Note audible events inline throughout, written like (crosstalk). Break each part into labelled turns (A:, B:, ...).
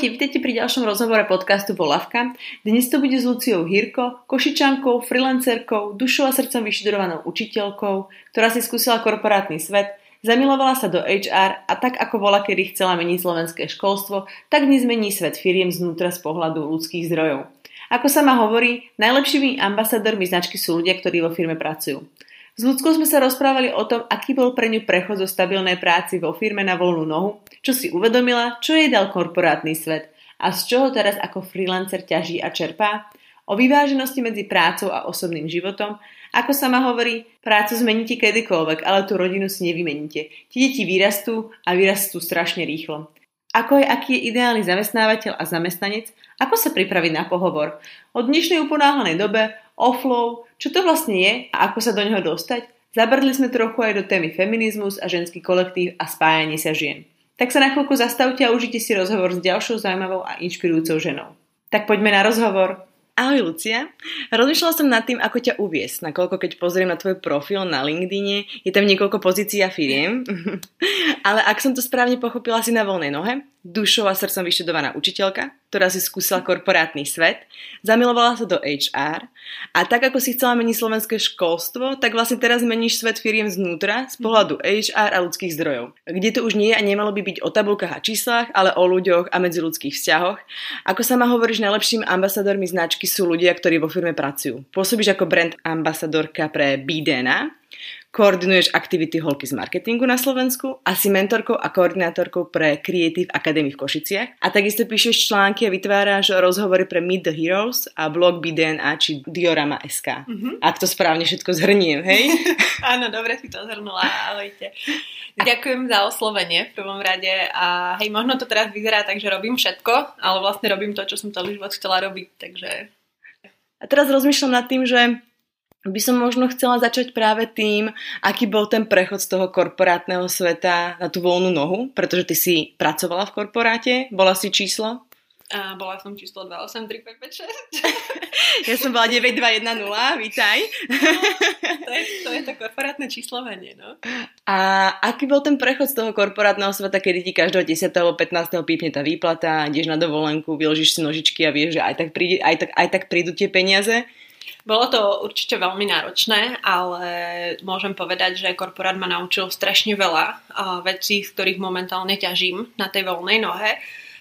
A: Ahojte, vítajte pri ďalšom rozhovore podcastu Volavka. Dnes to bude s Luciou Hirko, košičankou, freelancerkou, dušou a srdcom vyštudovanou učiteľkou, ktorá si skúsila korporátny svet, zamilovala sa do HR a tak ako bola, kedy chcela meniť slovenské školstvo, tak dnes mení svet firiem znútra z pohľadu ľudských zdrojov. Ako sa ma hovorí, najlepšími ambasadormi značky sú ľudia, ktorí vo firme pracujú. S ľudskou sme sa rozprávali o tom, aký bol pre ňu prechod zo stabilnej práci vo firme na voľnú nohu, čo si uvedomila, čo jej dal korporátny svet a z čoho teraz ako freelancer ťaží a čerpá, o vyváženosti medzi prácou a osobným životom, ako sa ma hovorí, prácu zmeníte kedykoľvek, ale tú rodinu si nevymeníte. Ti deti vyrastú a vyrastú strašne rýchlo. Ako je, aký je ideálny zamestnávateľ a zamestnanec, ako sa pripraviť na pohovor. Od dnešnej uponáhlanej dobe offlow, čo to vlastne je a ako sa do neho dostať, zabrdli sme trochu aj do témy feminizmus a ženský kolektív a spájanie sa žien. Tak sa na chvíľku zastavte a užite si rozhovor s ďalšou zaujímavou a inšpirujúcou ženou. Tak poďme na rozhovor. Ahoj Lucia. Rozmýšľala som nad tým, ako ťa uviesť, nakoľko keď pozriem na tvoj profil na LinkedIne, je tam niekoľko pozícií a firiem. (laughs) Ale ak som to správne pochopila, si na voľnej nohe, dušou a srdcom vyštudovaná učiteľka, ktorá si skúsila korporátny svet, zamilovala sa do HR a tak ako si chcela meniť slovenské školstvo, tak vlastne teraz meníš svet firiem znútra z pohľadu HR a ľudských zdrojov. Kde to už nie je a nemalo by byť o tabulkách a číslach, ale o ľuďoch a medziludských vzťahoch. Ako sa ma hovoríš, najlepšími ambasadormi značky sú ľudia, ktorí vo firme pracujú. Pôsobíš ako brand ambasadorka pre BDNA, koordinuješ aktivity holky z marketingu na Slovensku a si mentorkou a koordinátorkou pre Creative Academy v Košiciach. A takisto píšeš články a vytváraš rozhovory pre Meet the Heroes a blog BDNA či Diorama.sk. Mm-hmm. Ak to správne všetko zhrniem, hej? (laughs)
B: Áno, dobre si to zhrnula, ahojte. Ďakujem za oslovenie v prvom rade a hej, možno to teraz vyzerá tak, že robím všetko, ale vlastne robím to, čo som celý život chcela robiť, takže...
A: A teraz rozmýšľam nad tým, že by som možno chcela začať práve tým, aký bol ten prechod z toho korporátneho sveta na tú voľnú nohu, pretože ty si pracovala v korporáte, bola si číslo?
B: A bola som číslo 283556.
A: ja som bola 9210, vítaj.
B: No, to, je, to je to korporátne číslovanie, no.
A: A aký bol ten prechod z toho korporátneho sveta, kedy ti každého 10. alebo 15. pípne tá výplata, ideš na dovolenku, vyložíš si nožičky a vieš, že aj tak, príde, aj tak, aj tak prídu tie peniaze?
B: Bolo to určite veľmi náročné, ale môžem povedať, že korporát ma naučil strašne veľa vecí, z ktorých momentálne ťažím na tej voľnej nohe.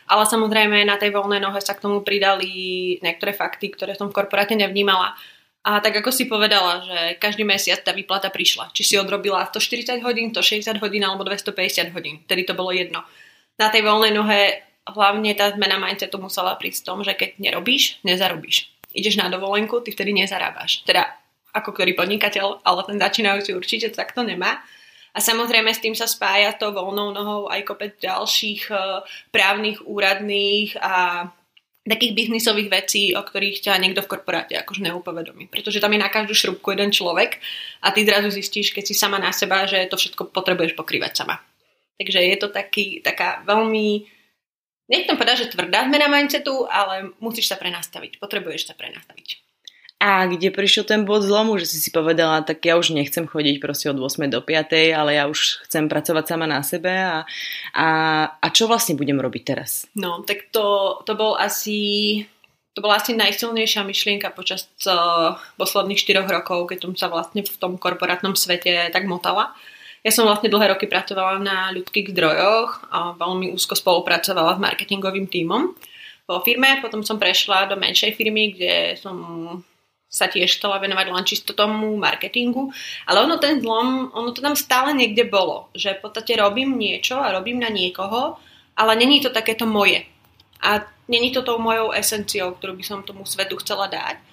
B: Ale samozrejme na tej voľnej nohe sa k tomu pridali niektoré fakty, ktoré som v korporáte nevnímala. A tak ako si povedala, že každý mesiac tá výplata prišla. Či si odrobila 140 hodín, 160 hodín alebo 250 hodín. Tedy to bolo jedno. Na tej voľnej nohe hlavne tá zmena mindsetu musela prísť v tom, že keď nerobíš, nezarobíš ideš na dovolenku, ty vtedy nezarábaš. Teda ako ktorý podnikateľ, ale ten začínajúci určite takto nemá. A samozrejme s tým sa spája to voľnou nohou aj kopec ďalších uh, právnych, úradných a takých biznisových vecí, o ktorých ťa niekto v korporáte akože neupovedomí. Pretože tam je na každú šrubku jeden človek a ty zrazu zistíš, keď si sama na seba, že to všetko potrebuješ pokrývať sama. Takže je to taký, taká veľmi nechcem povedať, že tvrdá zmena mindsetu, ale musíš sa prenastaviť, potrebuješ sa prenastaviť.
A: A kde prišiel ten bod zlomu, že si si povedala, tak ja už nechcem chodiť proste od 8 do 5, ale ja už chcem pracovať sama na sebe a, a, a čo vlastne budem robiť teraz?
B: No, tak to, to bol asi to bola asi najsilnejšia myšlienka počas uh, posledných 4 rokov, keď som sa vlastne v tom korporátnom svete tak motala. Ja som vlastne dlhé roky pracovala na ľudských zdrojoch a veľmi úzko spolupracovala s marketingovým tímom vo firme. Potom som prešla do menšej firmy, kde som sa tiež chcela venovať len čisto tomu marketingu. Ale ono ten zlom, ono to tam stále niekde bolo. Že v podstate robím niečo a robím na niekoho, ale není to takéto moje. A není to tou mojou esenciou, ktorú by som tomu svetu chcela dať.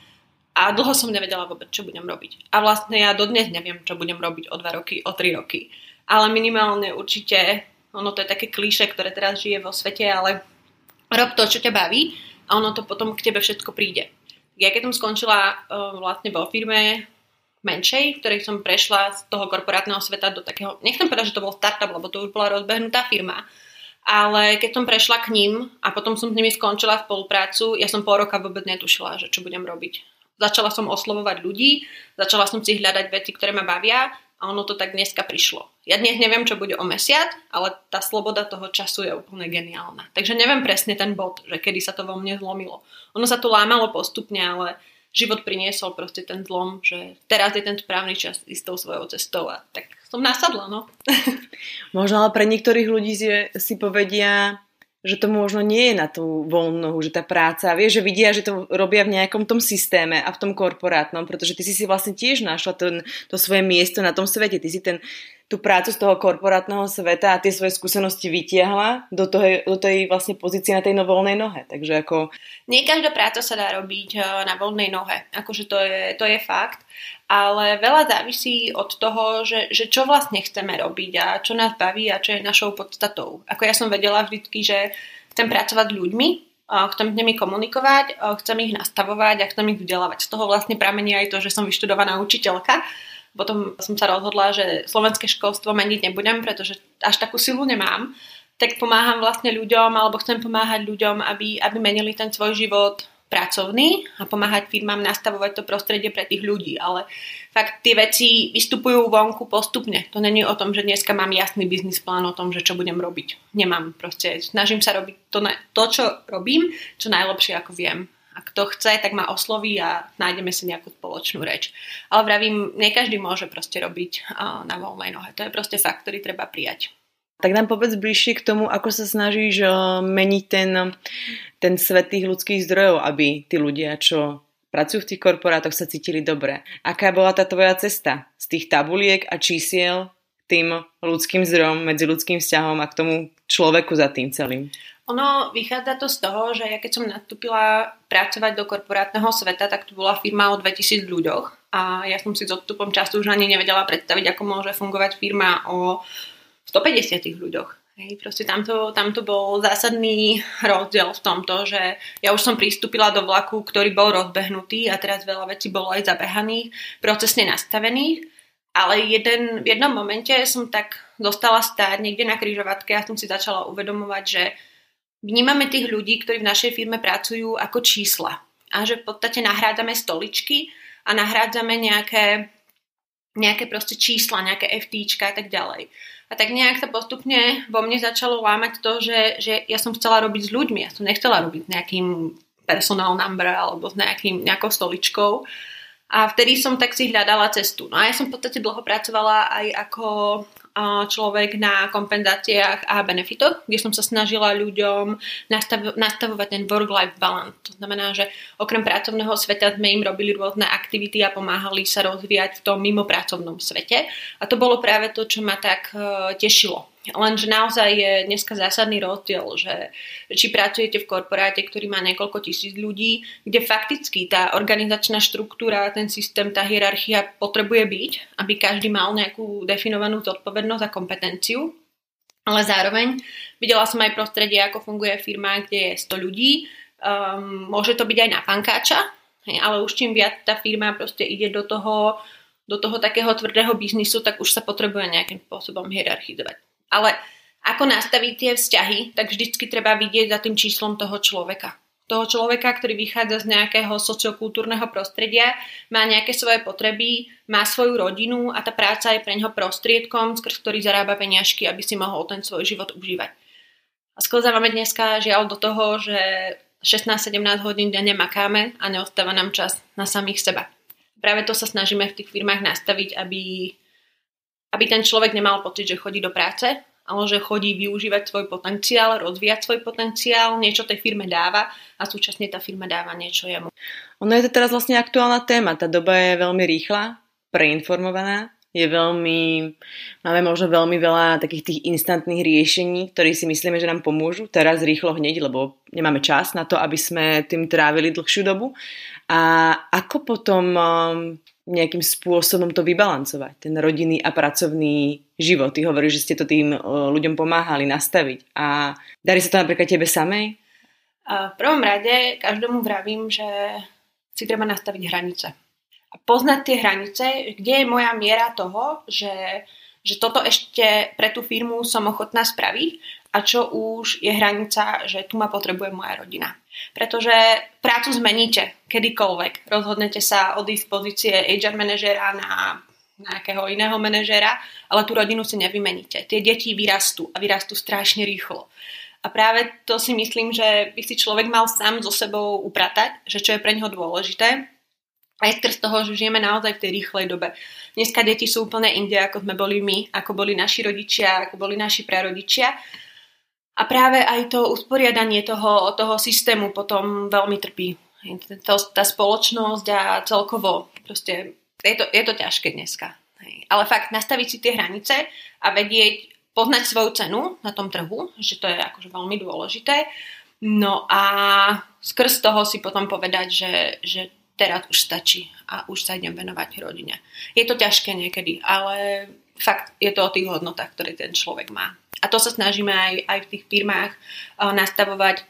B: A dlho som nevedela vôbec, čo budem robiť. A vlastne ja dodnes neviem, čo budem robiť o dva roky, o tri roky. Ale minimálne určite, ono to je také klíše, ktoré teraz žije vo svete, ale rob to, čo ťa baví a ono to potom k tebe všetko príde. Ja keď som skončila uh, vlastne vo firme menšej, ktorej som prešla z toho korporátneho sveta do takého, nechcem povedať, že to bol startup, lebo to už bola rozbehnutá firma, ale keď som prešla k ním a potom som s nimi skončila spoluprácu, ja som pol roka vôbec netušila, že čo budem robiť Začala som oslovovať ľudí, začala som si hľadať veci, ktoré ma bavia a ono to tak dneska prišlo. Ja dnes neviem, čo bude o mesiac, ale tá sloboda toho času je úplne geniálna. Takže neviem presne ten bod, že kedy sa to vo mne zlomilo. Ono sa tu lámalo postupne, ale život priniesol proste ten zlom, že teraz je ten správny čas ísť tou svojou cestou a tak som nasadla, no. (laughs)
A: Možno ale pre niektorých ľudí si povedia, že to možno nie je na tú voľnú nohu, že tá práca, vieš, že vidia, že to robia v nejakom tom systéme a v tom korporátnom, pretože ty si si vlastne tiež našla ten, to svoje miesto na tom svete, ty si ten tú prácu z toho korporátneho sveta a tie svoje skúsenosti vytiahla do, toho, do tej vlastne pozície na tej no voľnej nohe. Takže ako...
B: Nie každá práca sa dá robiť eh, na voľnej nohe. Akože to je, to je fakt. Ale veľa závisí od toho, že, že čo vlastne chceme robiť a čo nás baví a čo je našou podstatou. Ako ja som vedela vždycky, že chcem pracovať s ľuďmi, chcem s nimi komunikovať, chcem ich nastavovať a chcem ich vzdelávať. Z toho vlastne pramení aj to, že som vyštudovaná učiteľka potom som sa rozhodla, že slovenské školstvo meniť nebudem, pretože až takú silu nemám. Tak pomáham vlastne ľuďom, alebo chcem pomáhať ľuďom, aby, aby menili ten svoj život pracovný a pomáhať firmám nastavovať to prostredie pre tých ľudí. Ale fakt tie veci vystupujú vonku postupne. To není o tom, že dneska mám jasný biznis plán o tom, že čo budem robiť. Nemám proste. Snažím sa robiť to, to čo robím, čo najlepšie ako viem a kto chce, tak ma osloví a nájdeme si nejakú spoločnú reč. Ale vravím, nie každý môže proste robiť na voľnej nohe. To je proste fakt, ktorý treba prijať.
A: Tak nám povedz bližšie k tomu, ako sa snažíš meniť ten, ten svet tých ľudských zdrojov, aby tí ľudia, čo pracujú v tých korporátoch, sa cítili dobre. Aká bola tá tvoja cesta z tých tabuliek a čísiel tým ľudským zdrojom, medzi ľudským vzťahom a k tomu človeku za tým celým?
B: Ono vychádza to z toho, že ja keď som nastúpila pracovať do korporátneho sveta, tak to bola firma o 2000 ľuďoch a ja som si s odstupom času už ani nevedela predstaviť, ako môže fungovať firma o 150 ľuďoch. Hej, proste tamto, tamto bol zásadný rozdiel v tomto, že ja už som pristúpila do vlaku, ktorý bol rozbehnutý a teraz veľa vecí bolo aj zabehaných, procesne nastavených, ale jeden, v jednom momente som tak dostala stáť niekde na kryžovatke a som si začala uvedomovať, že vnímame tých ľudí, ktorí v našej firme pracujú ako čísla. A že v podstate nahrádzame stoličky a nahrádzame nejaké, nejaké proste čísla, nejaké FTčka a tak ďalej. A tak nejak sa postupne vo mne začalo lámať to, že, že ja som chcela robiť s ľuďmi. Ja som nechcela robiť s nejakým personal number alebo s nejakým, nejakou stoličkou. A vtedy som tak si hľadala cestu. No a ja som v podstate dlho pracovala aj ako človek na kompenzáciách a benefitoch, kde som sa snažila ľuďom nastav- nastavovať ten work-life balance. To znamená, že okrem pracovného sveta sme im robili rôzne aktivity a pomáhali sa rozvíjať v tom mimo pracovnom svete. A to bolo práve to, čo ma tak uh, tešilo Lenže naozaj je dneska zásadný rozdiel, že či pracujete v korporáte, ktorý má niekoľko tisíc ľudí, kde fakticky tá organizačná štruktúra, ten systém, tá hierarchia potrebuje byť, aby každý mal nejakú definovanú zodpovednosť a kompetenciu. Ale zároveň videla som aj prostredie, ako funguje firma, kde je 100 ľudí. Um, môže to byť aj na pankáča, ale už čím viac tá firma proste ide do toho, do toho takého tvrdého biznisu, tak už sa potrebuje nejakým spôsobom hierarchizovať. Ale ako nastaviť tie vzťahy, tak vždycky treba vidieť za tým číslom toho človeka. Toho človeka, ktorý vychádza z nejakého sociokultúrneho prostredia, má nejaké svoje potreby, má svoju rodinu a tá práca je pre neho prostriedkom, skrz ktorý zarába peniažky, aby si mohol ten svoj život užívať. A sklzávame dneska žiaľ do toho, že 16-17 hodín denne makáme a neostáva nám čas na samých seba. Práve to sa snažíme v tých firmách nastaviť, aby aby ten človek nemal pocit, že chodí do práce, ale že chodí využívať svoj potenciál, rozvíjať svoj potenciál, niečo tej firme dáva a súčasne tá firma dáva niečo jemu.
A: Ono je to teraz vlastne aktuálna téma. Tá doba je veľmi rýchla, preinformovaná, je veľmi, máme možno veľmi veľa takých tých instantných riešení, ktoré si myslíme, že nám pomôžu teraz rýchlo hneď, lebo nemáme čas na to, aby sme tým trávili dlhšiu dobu. A ako potom nejakým spôsobom to vybalancovať, ten rodinný a pracovný život. Ty hovoríš, že ste to tým ľuďom pomáhali nastaviť. A darí sa to napríklad tebe samej?
B: V prvom rade každomu vravím, že si treba nastaviť hranice. A poznať tie hranice, kde je moja miera toho, že, že toto ešte pre tú firmu som ochotná spraviť a čo už je hranica, že tu ma potrebuje moja rodina. Pretože prácu zmeníte kedykoľvek. Rozhodnete sa odísť z pozície HR manažera na nejakého iného manažera, ale tú rodinu si nevymeníte. Tie deti vyrastú a vyrastú strašne rýchlo. A práve to si myslím, že by si človek mal sám so sebou upratať, že čo je pre neho dôležité. Aj skrz toho, že žijeme naozaj v tej rýchlej dobe. Dneska deti sú úplne inde, ako sme boli my, ako boli naši rodičia, ako boli naši prarodičia. A práve aj to usporiadanie toho, toho systému potom veľmi trpí. Tá spoločnosť a celkovo proste je to, je to ťažké dneska. Ale fakt nastaviť si tie hranice a vedieť, poznať svoju cenu na tom trhu, že to je akože veľmi dôležité. No a skrz toho si potom povedať, že, že teraz už stačí a už sa idem venovať rodine. Je to ťažké niekedy, ale fakt je to o tých hodnotách, ktoré ten človek má. A to sa snažíme aj, aj v tých firmách uh, nastavovať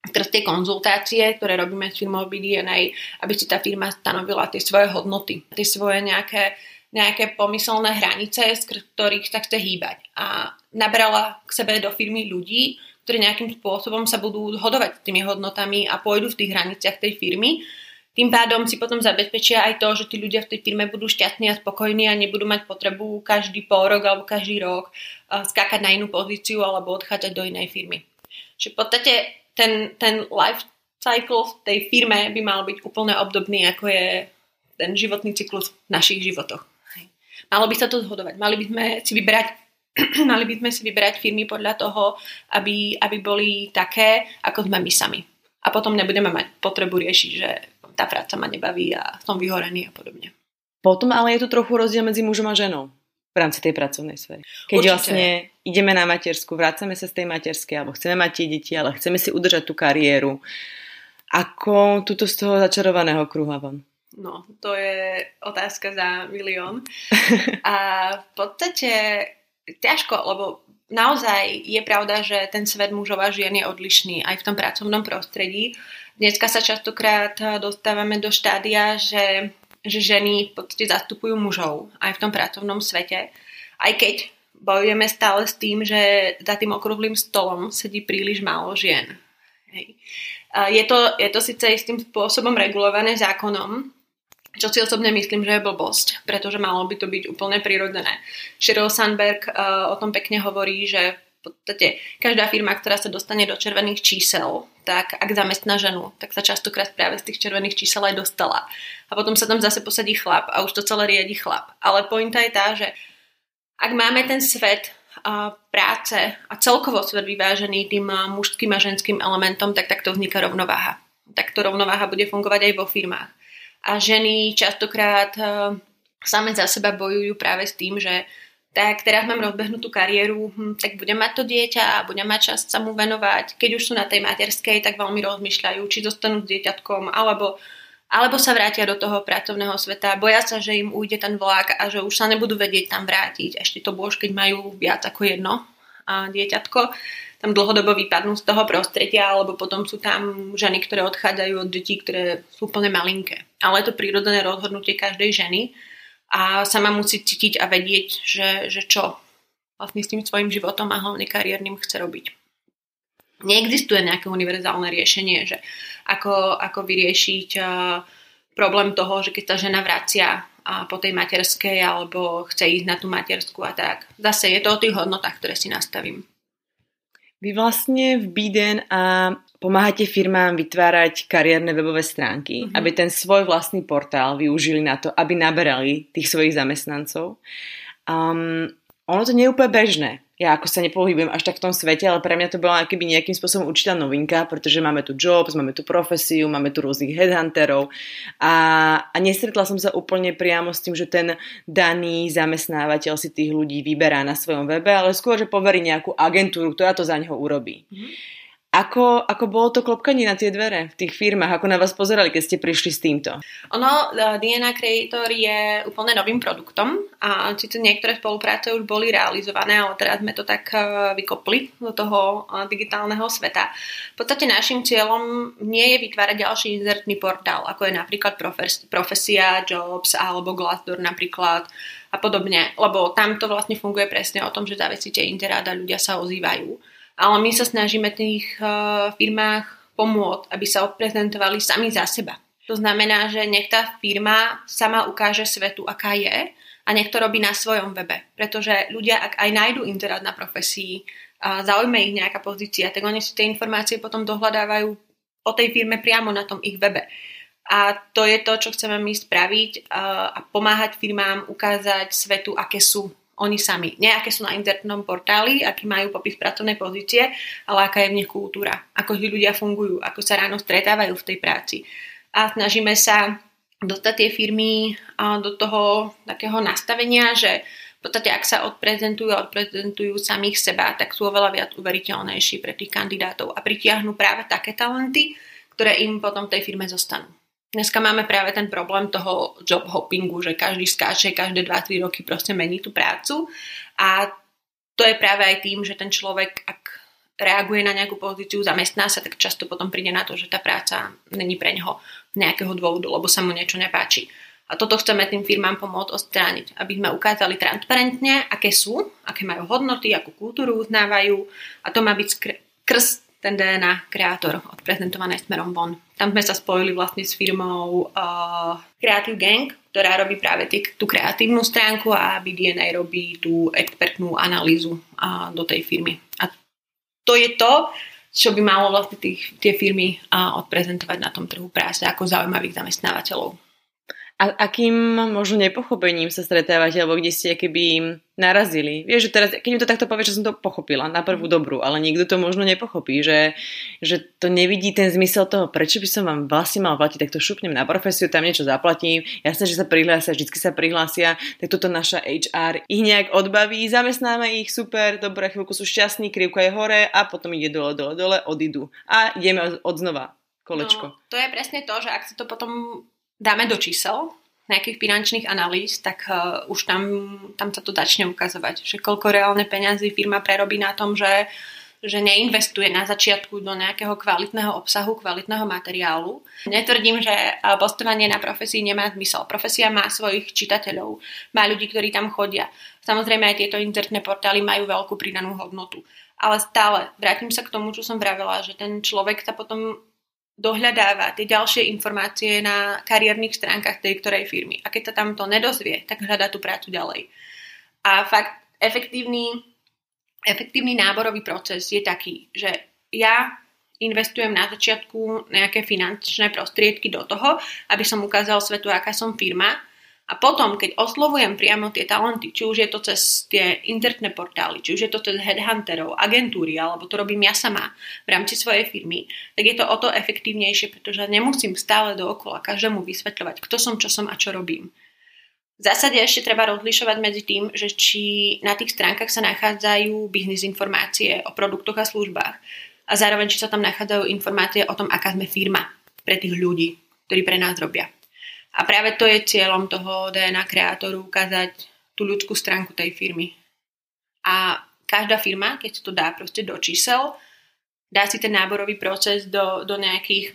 B: skrz tie konzultácie, ktoré robíme s firmou BDNA, aby si tá firma stanovila tie svoje hodnoty, tie svoje nejaké nejaké pomyselné hranice, z ktorých sa chce hýbať. A nabrala k sebe do firmy ľudí, ktorí nejakým spôsobom sa budú hodovať s tými hodnotami a pôjdu v tých hraniciach tej firmy. Tým pádom si potom zabezpečia aj to, že tí ľudia v tej firme budú šťastní a spokojní a nebudú mať potrebu každý pol rok alebo každý rok skákať na inú pozíciu alebo odchádzať do inej firmy. Čiže v podstate ten, ten life cycle v tej firme by mal byť úplne obdobný, ako je ten životný cyklus v našich životoch. Malo by sa to zhodovať. Mali by sme si vyberať (clears throat) mali by sme si vyberať firmy podľa toho, aby, aby boli také, ako sme my sami. A potom nebudeme mať potrebu riešiť, že tá práca ma nebaví a som vyhorený a podobne.
A: Potom ale je tu trochu rozdiel medzi mužom a ženou v rámci tej pracovnej sféry. Keď Určite. vlastne ideme na matersku, vracame sa z tej materskej, alebo chceme mať tie deti, ale chceme si udržať tú kariéru. Ako túto z toho začarovaného kruha von?
B: No, to je otázka za milión. (laughs) A v podstate ťažko, lebo naozaj je pravda, že ten svet mužov a žien je odlišný aj v tom pracovnom prostredí. Dneska sa častokrát dostávame do štádia, že, že ženy v podstate zastupujú mužov aj v tom pracovnom svete. Aj keď bojujeme stále s tým, že za tým okrúhlým stolom sedí príliš málo žien. Hej. Je to, je to síce istým spôsobom regulované zákonom, čo si osobne myslím, že je blbosť, pretože malo by to byť úplne prirodzené. Sheryl Sandberg uh, o tom pekne hovorí, že v podstate každá firma, ktorá sa dostane do červených čísel, tak ak zamestná ženu, tak sa častokrát práve z tých červených čísel aj dostala. A potom sa tam zase posadí chlap a už to celé riadi chlap. Ale pointa je tá, že ak máme ten svet uh, práce a celkovo svet vyvážený tým mužským a ženským elementom, tak takto vzniká rovnováha. Takto rovnováha bude fungovať aj vo firmách a ženy častokrát uh, same za seba bojujú práve s tým, že tak teraz mám rozbehnutú kariéru, hm, tak budem mať to dieťa a budem mať čas sa mu venovať. Keď už sú na tej materskej, tak veľmi rozmýšľajú, či zostanú s dieťatkom, alebo, alebo sa vrátia do toho pracovného sveta. Boja sa, že im ujde ten vlak a že už sa nebudú vedieť tam vrátiť. Ešte to bôž, keď majú viac ako jedno a dieťatko tam dlhodobo vypadnú z toho prostredia, alebo potom sú tam ženy, ktoré odchádzajú od detí, ktoré sú úplne malinké. Ale je to prírodzené rozhodnutie každej ženy a sama musí cítiť a vedieť, že, že čo vlastne s tým svojim životom a hlavne kariérnym chce robiť. Neexistuje nejaké univerzálne riešenie, že ako, ako vyriešiť uh, problém toho, že keď tá žena vracia a po tej materskej alebo chce ísť na tú matersku a tak. Zase je to o tých hodnotách, ktoré si nastavím.
A: Vy vlastne v Biden a pomáhate firmám vytvárať kariérne webové stránky, mm-hmm. aby ten svoj vlastný portál využili na to, aby naberali tých svojich zamestnancov. Um, ono to nie je úplne bežné ja ako sa nepohybujem až tak v tom svete, ale pre mňa to bola akýby nejakým spôsobom určitá novinka, pretože máme tu jobs, máme tu profesiu, máme tu rôznych headhunterov a, a nestretla som sa úplne priamo s tým, že ten daný zamestnávateľ si tých ľudí vyberá na svojom webe, ale skôr, že poverí nejakú agentúru, ktorá to za neho urobí. Mm-hmm. Ako, ako bolo to klopkanie na tie dvere v tých firmách? Ako na vás pozerali, keď ste prišli s týmto?
B: Ono, e, DNA Creator je úplne novým produktom a síce niektoré spolupráce už boli realizované, ale teraz sme to tak e, vykopli do toho e, digitálneho sveta. V podstate našim cieľom nie je vytvárať ďalší inzertný portál, ako je napríklad Profesia, Jobs alebo Glassdoor napríklad a podobne, lebo tam to vlastne funguje presne o tom, že zavesíte interát a ľudia sa ozývajú ale my sa snažíme tých uh, firmách pomôcť, aby sa odprezentovali sami za seba. To znamená, že nech tá firma sama ukáže svetu, aká je a nech to robí na svojom webe. Pretože ľudia, ak aj nájdú interát na profesii, a zaujme ich nejaká pozícia, tak oni si tie informácie potom dohľadávajú o tej firme priamo na tom ich webe. A to je to, čo chceme my spraviť a pomáhať firmám ukázať svetu, aké sú oni sami. Nie aké sú na internetnom portáli, aký majú popis pracovnej pozície, ale aká je v nich kultúra, ako tí ľudia fungujú, ako sa ráno stretávajú v tej práci. A snažíme sa dostať tie firmy do toho takého nastavenia, že v podstate ak sa odprezentujú a odprezentujú samých seba, tak sú oveľa viac uveriteľnejší pre tých kandidátov a pritiahnu práve také talenty, ktoré im potom v tej firme zostanú. Dneska máme práve ten problém toho job hoppingu, že každý skáče, každé 2-3 roky proste mení tú prácu a to je práve aj tým, že ten človek, ak reaguje na nejakú pozíciu, zamestná sa, tak často potom príde na to, že tá práca není pre neho nejakého dôvodu, lebo sa mu niečo nepáči. A toto chceme tým firmám pomôcť odstrániť, aby sme ukázali transparentne, aké sú, aké majú hodnoty, akú kultúru uznávajú a to má byť krst ten DNA kreator odprezentované smerom von. Tam sme sa spojili vlastne s firmou uh, Creative Gang, ktorá robí práve tý, tú kreatívnu stránku a BDNA robí tú expertnú analýzu uh, do tej firmy. A to je to, čo by malo vlastne tých, tie firmy uh, odprezentovať na tom trhu práce ako zaujímavých zamestnávateľov.
A: A akým možno nepochopením sa stretávate, alebo kde ste keby narazili? Vieš, že teraz, keď mi to takto povieš, že som to pochopila na prvú dobrú, ale nikto to možno nepochopí, že, že to nevidí ten zmysel toho, prečo by som vám vlastne mal platiť, tak to šupnem na profesiu, tam niečo zaplatím, jasné, že sa prihlásia, vždy sa prihlásia, tak toto naša HR ich nejak odbaví, zamestnáme ich, super, dobré, chvíľku sú šťastní, krivka je hore a potom ide dole, dole, dole, odídu. A ideme od znova kolečko.
B: No, to je presne to, že ak sa to potom dáme do čísel nejakých finančných analýz, tak uh, už tam, tam sa to začne ukazovať, že koľko reálne peňazí firma prerobí na tom, že, že neinvestuje na začiatku do nejakého kvalitného obsahu, kvalitného materiálu. Netvrdím, že postovanie na profesii nemá zmysel. Profesia má svojich čitateľov, má ľudí, ktorí tam chodia. Samozrejme aj tieto internetné portály majú veľkú pridanú hodnotu. Ale stále, vrátim sa k tomu, čo som vravela, že ten človek sa potom dohľadáva tie ďalšie informácie na kariérnych stránkach tej ktorej firmy. A keď sa tam to nedozvie, tak hľadá tú prácu ďalej. A fakt efektívny, efektívny náborový proces je taký, že ja investujem na začiatku nejaké finančné prostriedky do toho, aby som ukázal svetu, aká som firma a potom, keď oslovujem priamo tie talenty, či už je to cez tie internetné portály, či už je to cez headhunterov, agentúry, alebo to robím ja sama v rámci svojej firmy, tak je to o to efektívnejšie, pretože nemusím stále dookola každému vysvetľovať, kto som, čo som a čo robím. V zásade ešte treba rozlišovať medzi tým, že či na tých stránkach sa nachádzajú biznis informácie o produktoch a službách a zároveň či sa tam nachádzajú informácie o tom, aká sme firma pre tých ľudí, ktorí pre nás robia. A práve to je cieľom toho DNA kreatoru ukázať tú ľudskú stránku tej firmy. A každá firma, keď to dá proste do čísel, dá si ten náborový proces do, do nejakých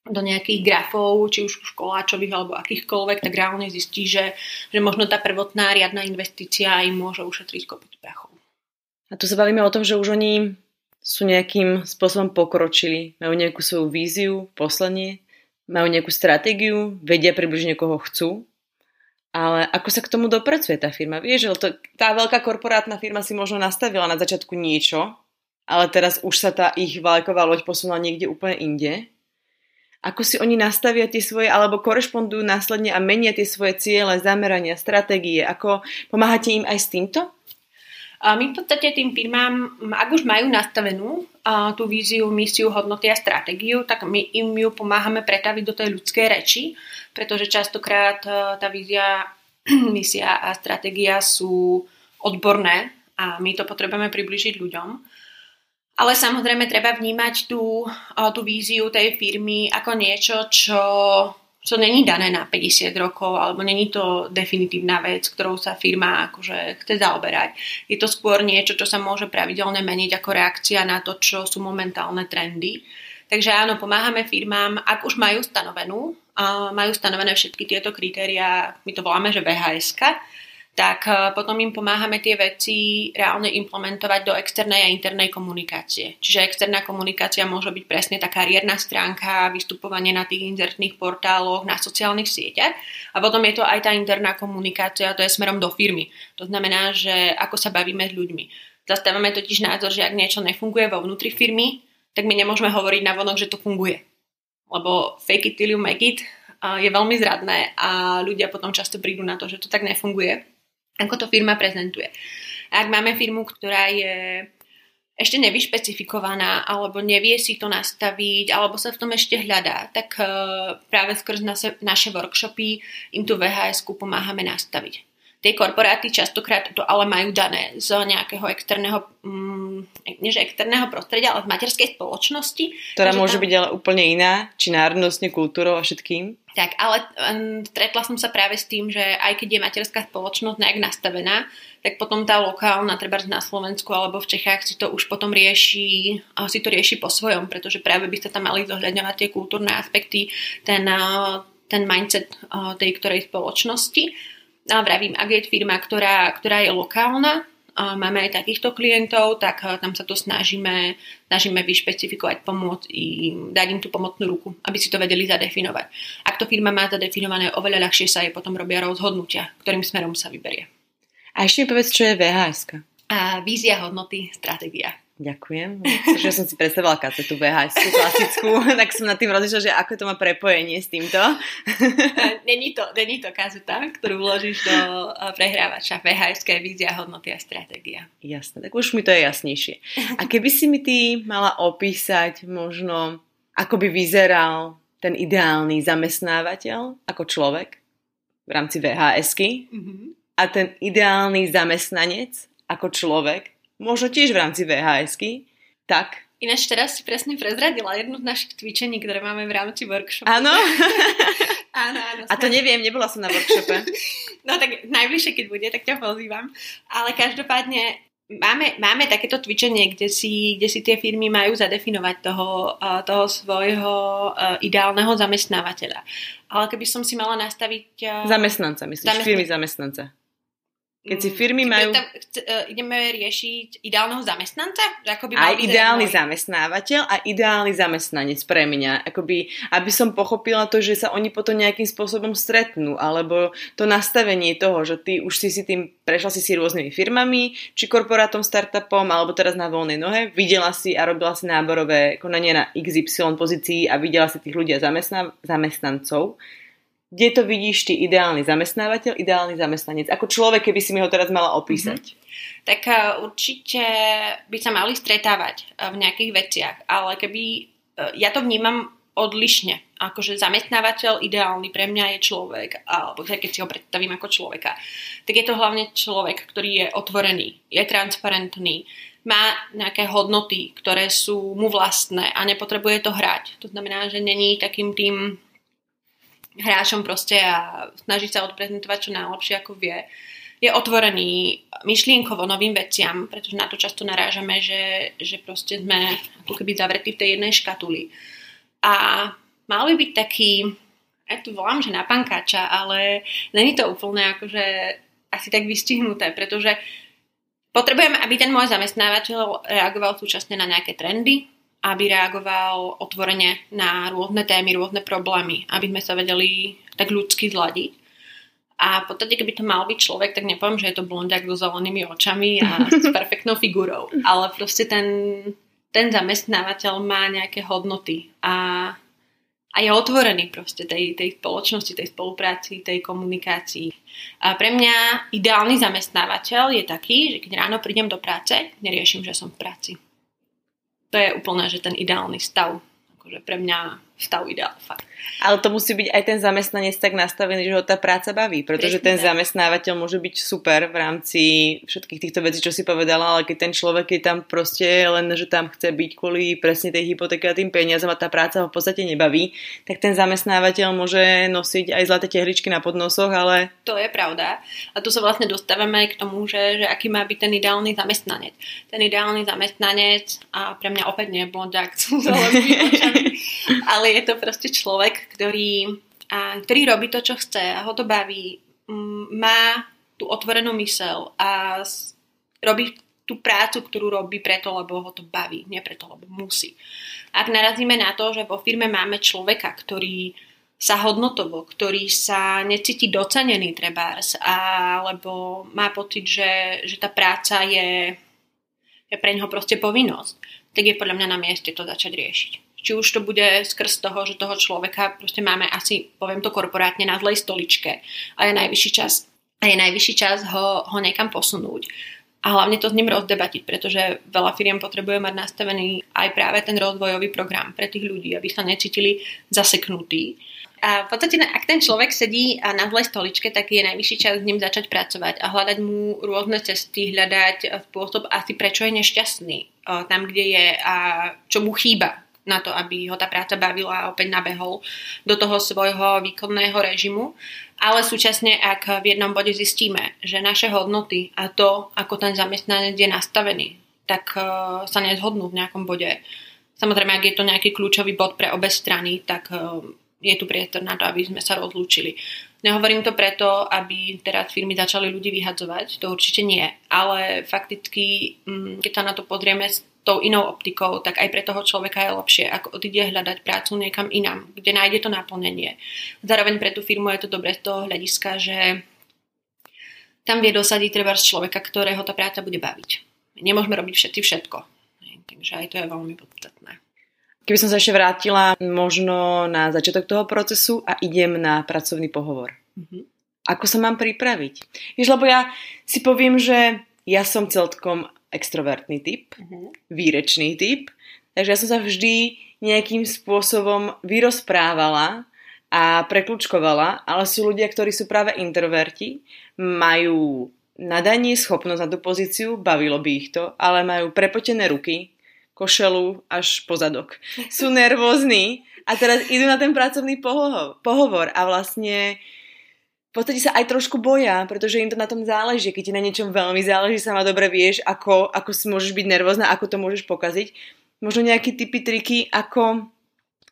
B: do nejakých grafov, či už školáčových alebo akýchkoľvek, tak reálne zistí, že, že možno tá prvotná riadna investícia im môže ušetriť kopec prachov.
A: A tu sa bavíme o tom, že už oni sú nejakým spôsobom pokročili, majú nejakú svoju víziu, poslanie majú nejakú stratégiu, vedia približne koho chcú, ale ako sa k tomu dopracuje tá firma? Vieš, že to, tá veľká korporátna firma si možno nastavila na začiatku niečo, ale teraz už sa tá ich vlajková loď posunula niekde úplne inde. Ako si oni nastavia tie svoje, alebo korešpondujú následne a menia tie svoje ciele, zamerania, stratégie? Ako pomáhate im aj s týmto?
B: A my v podstate tým firmám, ak už majú nastavenú tú víziu, misiu, hodnoty a stratégiu, tak my im ju pomáhame pretaviť do tej ľudskej reči, pretože častokrát tá vízia, (clears throat) misia a stratégia sú odborné a my to potrebujeme približiť ľuďom. Ale samozrejme treba vnímať tú, tú víziu tej firmy ako niečo, čo čo není dané na 50 rokov, alebo není to definitívna vec, ktorou sa firma akože chce zaoberať. Je to skôr niečo, čo sa môže pravidelne meniť ako reakcia na to, čo sú momentálne trendy. Takže áno, pomáhame firmám, ak už majú stanovenú, majú stanovené všetky tieto kritéria, my to voláme, že VHS, tak e, potom im pomáhame tie veci reálne implementovať do externej a internej komunikácie. Čiže externá komunikácia môže byť presne tá kariérna stránka, vystupovanie na tých inzertných portáloch, na sociálnych sieťach. A potom je to aj tá interná komunikácia, to je smerom do firmy. To znamená, že ako sa bavíme s ľuďmi. Zastávame totiž názor, že ak niečo nefunguje vo vnútri firmy, tak my nemôžeme hovoriť na vonok, že to funguje. Lebo fake it till you make it je veľmi zradné a ľudia potom často prídu na to, že to tak nefunguje, ako to firma prezentuje. Ak máme firmu, ktorá je ešte nevyšpecifikovaná, alebo nevie si to nastaviť, alebo sa v tom ešte hľadá, tak práve skrz naše, workshopy im tu VHS-ku pomáhame nastaviť. Tie korporáty častokrát to ale majú dané z nejakého externého, mm, nie že externého prostredia, ale z materskej spoločnosti.
A: Ktorá môže tam... byť ale úplne iná, či národnostne, kultúrou a všetkým.
B: Tak, ale stretla som sa práve s tým, že aj keď je materská spoločnosť nejak nastavená, tak potom tá lokálna, treba na Slovensku alebo v Čechách si to už potom rieši, si to rieši po svojom, pretože práve by sa tam mali zohľadňovať tie kultúrne aspekty, ten, ten mindset tej ktorej spoločnosti. A vravím, ak je firma, ktorá, ktorá je lokálna, a máme aj takýchto klientov, tak eh, tam sa to snažíme, snažíme vyšpecifikovať, pomôcť im, dať im tú pomocnú ruku, aby si to vedeli zadefinovať. Ak to firma má zadefinované, oveľa ľahšie sa jej potom robia rozhodnutia, ktorým smerom sa vyberie.
A: A ešte mi povedz, čo je VHS.
B: A vízia, hodnoty, stratégia.
A: Ďakujem. Že som si predstavila kacetu VHS klasickú, (laughs) tak som nad tým rozlišila, že ako to má prepojenie s týmto. (laughs)
B: Není to, není to kazeta, ktorú vložíš do eh, prehrávača. VHS je vízia, hodnoty a stratégia.
A: Jasné, tak už mi to je jasnejšie. A keby si mi ty mala opísať možno, ako by vyzeral ten ideálny zamestnávateľ ako človek v rámci VHSky mm-hmm. a ten ideálny zamestnanec ako človek možno tiež v rámci vhs tak
B: Ináč teraz si presne prezradila jednu z našich cvičení, ktoré máme v rámci workshopu.
A: Áno? (laughs)
B: áno, áno.
A: A to neviem, nebola som na workshope. (laughs)
B: no tak najbližšie, keď bude, tak ťa pozývam. Ale každopádne máme, máme takéto cvičenie, kde si, kde si tie firmy majú zadefinovať toho, toho svojho ideálneho zamestnávateľa. Ale keby som si mala nastaviť...
A: Zamestnanca, myslíš? Zamestnanca. Firmy zamestnanca. Keď si mm, firmy majú... Tam,
B: uh, ideme riešiť ideálneho zamestnanca?
A: Že by aj ideálny môj... zamestnávateľ a ideálny zamestnanec pre mňa. Akoby, aby som pochopila to, že sa oni potom nejakým spôsobom stretnú, alebo to nastavenie toho, že ty už si si tým prešla si si rôznymi firmami, či korporátom, startupom, alebo teraz na voľnej nohe, videla si a robila si náborové konanie na XY pozícii a videla si tých ľudia zamestná, zamestnancov kde to vidíš ty ideálny zamestnávateľ, ideálny zamestnanec? Ako človek, keby si mi ho teraz mala opísať? Mm-hmm.
B: Tak uh, určite by sa mali stretávať uh, v nejakých veciach, ale keby, uh, ja to vnímam odlišne. Akože zamestnávateľ ideálny pre mňa je človek, alebo keď si ho predstavím ako človeka, tak je to hlavne človek, ktorý je otvorený, je transparentný, má nejaké hodnoty, ktoré sú mu vlastné a nepotrebuje to hrať. To znamená, že není takým tým hráčom proste a snaží sa odprezentovať čo najlepšie ako vie. Je otvorený myšlienkovo novým veciam, pretože na to často narážame, že, že proste sme ako keby zavretí v tej jednej škatuli. A mal by byť taký, ja tu volám, že na pankáča, ale není to úplne akože asi tak vystihnuté, pretože potrebujeme, aby ten môj zamestnávateľ reagoval súčasne na nejaké trendy, aby reagoval otvorene na rôzne témy, rôzne problémy, aby sme sa vedeli tak ľudsky zladiť. A v podstate, keby to mal byť človek, tak nepoviem, že je to blondiak so zelenými očami a (laughs) s perfektnou figurou. Ale proste ten, ten zamestnávateľ má nejaké hodnoty a, a je otvorený proste tej, tej spoločnosti, tej spolupráci, tej komunikácii. A pre mňa ideálny zamestnávateľ je taký, že keď ráno prídem do práce, neriešim, že som v práci to je úplne, že ten ideálny stav. Akože pre mňa stav ideál, fakt.
A: Ale to musí byť aj ten zamestnanec tak nastavený, že ho tá práca baví, pretože ten zamestnávateľ môže byť super v rámci všetkých týchto vecí, čo si povedala, ale keď ten človek je tam proste len, že tam chce byť kvôli presne tej hypotéke a tým peniazom a tá práca ho v podstate nebaví, tak ten zamestnávateľ môže nosiť aj zlaté tehličky na podnosoch, ale...
B: To je pravda. A tu sa vlastne dostávame aj k tomu, že, že aký má byť ten ideálny zamestnanec. Ten ideálny zamestnanec, a pre mňa opäť nie je blondiak, ale je to proste človek, ktorý, a, ktorý robí to, čo chce a ho to baví, má tú otvorenú mysel a robí tú prácu, ktorú robí preto, lebo ho to baví, nie preto, lebo musí. Ak narazíme na to, že vo firme máme človeka, ktorý sa hodnotovo, ktorý sa necíti docenený trebárs, alebo má pocit, že, že tá práca je, je pre neho proste povinnosť, tak je podľa mňa na mieste to začať riešiť. Či už to bude skrz toho, že toho človeka proste máme asi, poviem to korporátne, na zlej stoličke a je najvyšší čas, a je najvyšší čas ho, ho niekam posunúť. A hlavne to s ním rozdebatiť, pretože veľa firiem potrebuje mať nastavený aj práve ten rozvojový program pre tých ľudí, aby sa necítili zaseknutí a v podstate, ak ten človek sedí na zlej stoličke, tak je najvyšší čas s ním začať pracovať a hľadať mu rôzne cesty, hľadať spôsob asi prečo je nešťastný tam, kde je a čo mu chýba na to, aby ho tá práca bavila a opäť nabehol do toho svojho výkonného režimu. Ale súčasne, ak v jednom bode zistíme, že naše hodnoty a to, ako ten zamestnanec je nastavený, tak sa nezhodnú v nejakom bode. Samozrejme, ak je to nejaký kľúčový bod pre obe strany, tak je tu priestor na to, aby sme sa rozlúčili. Nehovorím to preto, aby teraz firmy začali ľudí vyhadzovať, to určite nie, ale fakticky, mm, keď sa na to pozrieme s tou inou optikou, tak aj pre toho človeka je lepšie, ako odíde hľadať prácu niekam inám, kde nájde to naplnenie. Zároveň pre tú firmu je to dobré z toho hľadiska, že tam vie dosadiť treba z človeka, ktorého tá práca bude baviť. Nemôžeme robiť všetci všetko. Takže aj to je veľmi podstatné.
A: Keby som sa ešte vrátila možno na začiatok toho procesu a idem na pracovný pohovor. Mm-hmm. Ako sa mám pripraviť? Víš, lebo ja si poviem, že ja som celkom extrovertný typ, mm-hmm. výrečný typ, takže ja som sa vždy nejakým spôsobom vyrozprávala a prekľúčkovala, ale sú ľudia, ktorí sú práve introverti, majú nadanie, schopnosť na tú pozíciu, bavilo by ich to, ale majú prepotené ruky, košelu až po zadok. Sú (laughs) nervózni a teraz idú na ten pracovný pohovor a vlastne v podstate sa aj trošku boja, pretože im to na tom záleží. Keď ti na niečom veľmi záleží, sama dobre vieš, ako, ako si môžeš byť nervózna, ako to môžeš pokaziť. Možno nejaké typy, triky, ako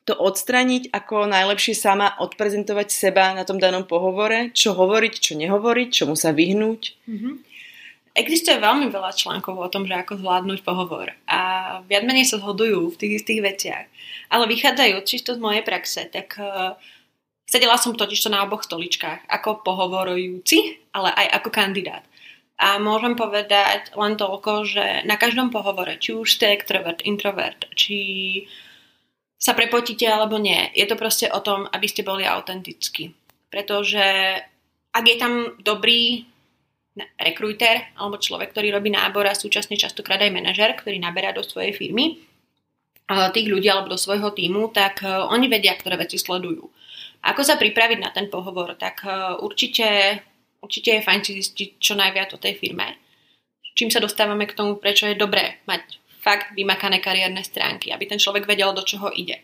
A: to odstraniť, ako najlepšie sama odprezentovať seba na tom danom pohovore, čo hovoriť, čo nehovoriť, čomu sa vyhnúť. Mm-hmm.
B: Existuje veľmi veľa článkov o tom, že ako zvládnuť pohovor a viac menej sa zhodujú v tých istých veciach. Ale vychádzajú čisto z mojej praxe, tak uh, sedela som totiž to na oboch stoličkách, ako pohovorujúci, ale aj ako kandidát. A môžem povedať len toľko, že na každom pohovore, či už ste extrovert, introvert, či sa prepotíte alebo nie, je to proste o tom, aby ste boli autentickí. Pretože ak je tam dobrý rekrúter alebo človek, ktorý robí nábor a súčasne častokrát aj manažer, ktorý naberá do svojej firmy tých ľudí alebo do svojho týmu, tak e, oni vedia, ktoré veci sledujú. Ako sa pripraviť na ten pohovor, tak e, určite, určite je fajn zistiť čo najviac o tej firme. Čím sa dostávame k tomu, prečo je dobré mať fakt vymakané kariérne stránky, aby ten človek vedel, do čoho ide.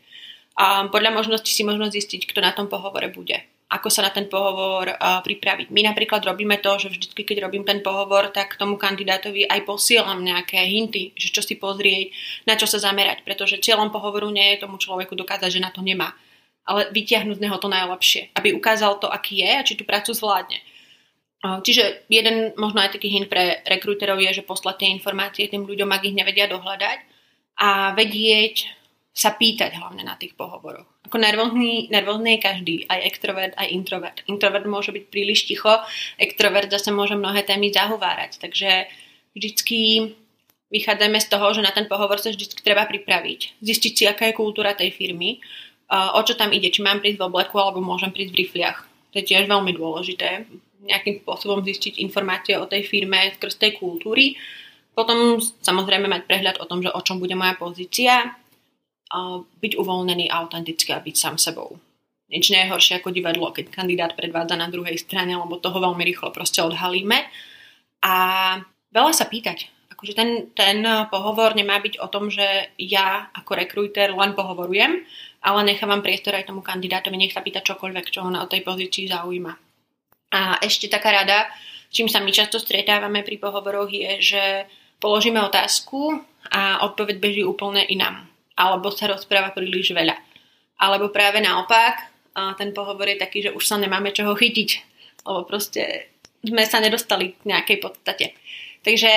B: A podľa možnosti si možno zistiť, kto na tom pohovore bude ako sa na ten pohovor uh, pripraviť. My napríklad robíme to, že vždy, keď robím ten pohovor, tak tomu kandidátovi aj posielam nejaké hinty, že čo si pozrieť, na čo sa zamerať, pretože cieľom pohovoru nie je tomu človeku dokázať, že na to nemá, ale vytiahnuť z neho to najlepšie, aby ukázal to, aký je a či tú prácu zvládne. Čiže jeden možno aj taký hint pre rekrúterov je, že poslať tie informácie tým ľuďom, ak ich nevedia dohľadať a vedieť sa pýtať hlavne na tých pohovoroch. Ako nervózny, nervózny je každý, aj extrovert, aj introvert. Introvert môže byť príliš ticho, extrovert zase môže mnohé témy zahovárať. Takže vždycky vychádzame z toho, že na ten pohovor sa vždy treba pripraviť. Zistiť si, aká je kultúra tej firmy, o čo tam ide, či mám prísť v obleku alebo môžem prísť v rifliach. To je tiež veľmi dôležité. Nejakým spôsobom zistiť informácie o tej firme skrz tej kultúry. Potom samozrejme mať prehľad o tom, že o čom bude moja pozícia, byť uvoľnený, autentický a byť sám sebou. Nič nie je horšie ako divadlo, keď kandidát predvádza na druhej strane, lebo toho veľmi rýchlo proste odhalíme. A veľa sa pýtať. Akože ten, ten pohovor nemá byť o tom, že ja ako rekrúter len pohovorujem, ale nechávam priestor aj tomu kandidátovi, nech sa pýta čokoľvek, čo ho na tej pozícii zaujíma. A ešte taká rada, čím sa my často stretávame pri pohovoroch je, že položíme otázku a odpoveď beží úplne inám alebo sa rozpráva príliš veľa. Alebo práve naopak, ten pohovor je taký, že už sa nemáme čoho chytiť, lebo proste sme sa nedostali k nejakej podstate. Takže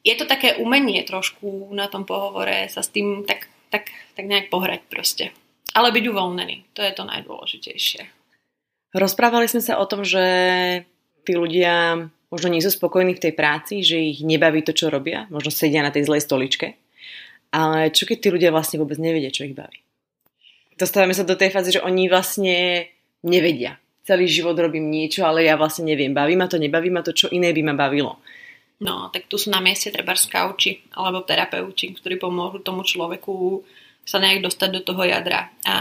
B: je to také umenie trošku na tom pohovore sa s tým tak, tak, tak nejak pohrať proste. Ale byť uvoľnený, to je to najdôležitejšie.
A: Rozprávali sme sa o tom, že tí ľudia možno nie sú spokojní v tej práci, že ich nebaví to, čo robia, možno sedia na tej zlej stoličke. Ale čo keď tí ľudia vlastne vôbec nevedia, čo ich baví? Dostávame sa do tej fázy, že oni vlastne nevedia. Celý život robím niečo, ale ja vlastne neviem. Baví ma to, nebaví ma to, čo iné by ma bavilo.
B: No, tak tu sú na mieste treba skauči alebo terapeuti, ktorí pomôžu tomu človeku sa nejak dostať do toho jadra a